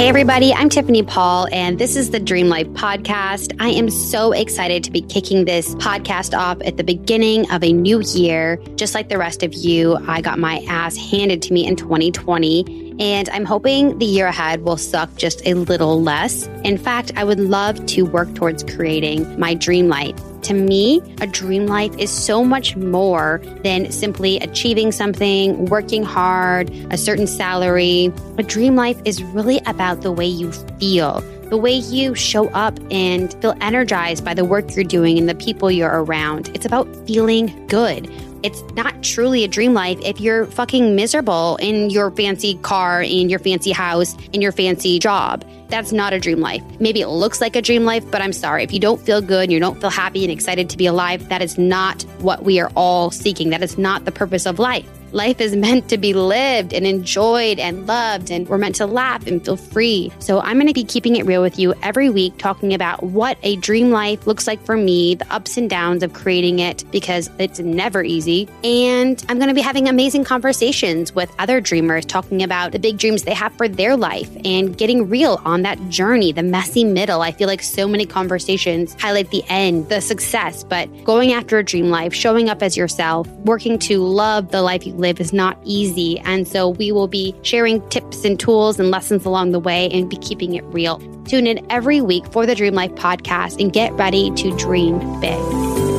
Hey, everybody, I'm Tiffany Paul, and this is the Dream Life Podcast. I am so excited to be kicking this podcast off at the beginning of a new year. Just like the rest of you, I got my ass handed to me in 2020, and I'm hoping the year ahead will suck just a little less. In fact, I would love to work towards creating my dream life to me, a dream life is so much more than simply achieving something, working hard, a certain salary. A dream life is really about the way you feel, the way you show up and feel energized by the work you're doing and the people you're around. It's about feeling good. It's not truly a dream life if you're fucking miserable in your fancy car, in your fancy house, in your fancy job. That's not a dream life. Maybe it looks like a dream life, but I'm sorry. If you don't feel good and you don't feel happy and excited to be alive, that is not what we are all seeking. That is not the purpose of life. Life is meant to be lived and enjoyed and loved, and we're meant to laugh and feel free. So, I'm going to be keeping it real with you every week, talking about what a dream life looks like for me, the ups and downs of creating it, because it's never easy. And I'm going to be having amazing conversations with other dreamers, talking about the big dreams they have for their life and getting real on that journey, the messy middle. I feel like so many conversations highlight the end, the success, but going after a dream life, showing up as yourself, working to love the life you live is not easy. And so we will be sharing tips and tools and lessons along the way and be keeping it real. Tune in every week for the Dream Life podcast and get ready to dream big.